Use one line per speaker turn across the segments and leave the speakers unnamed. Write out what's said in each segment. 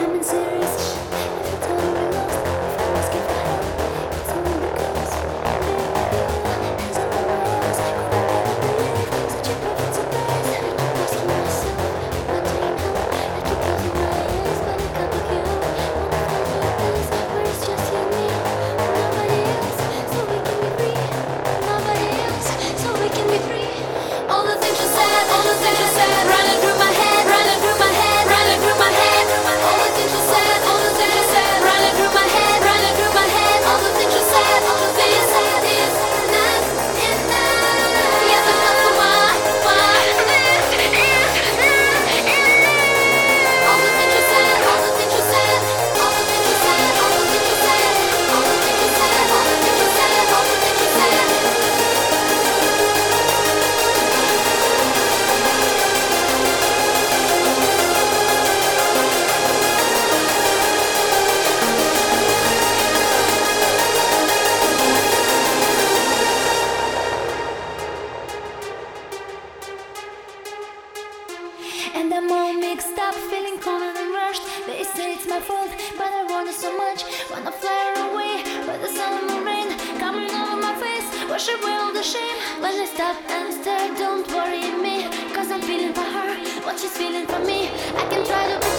Come and sit And I'm all mixed up, feeling cold and rushed. They say it's my fault, but I want it so much. Wanna fly away, but the sun and the rain coming over my face. Wash away all the shame. When I stop and stare, don't worry me, cause I'm feeling for her, what she's feeling for me. I can try to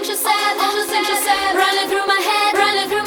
things you said, all the things you said, running through my head, running through.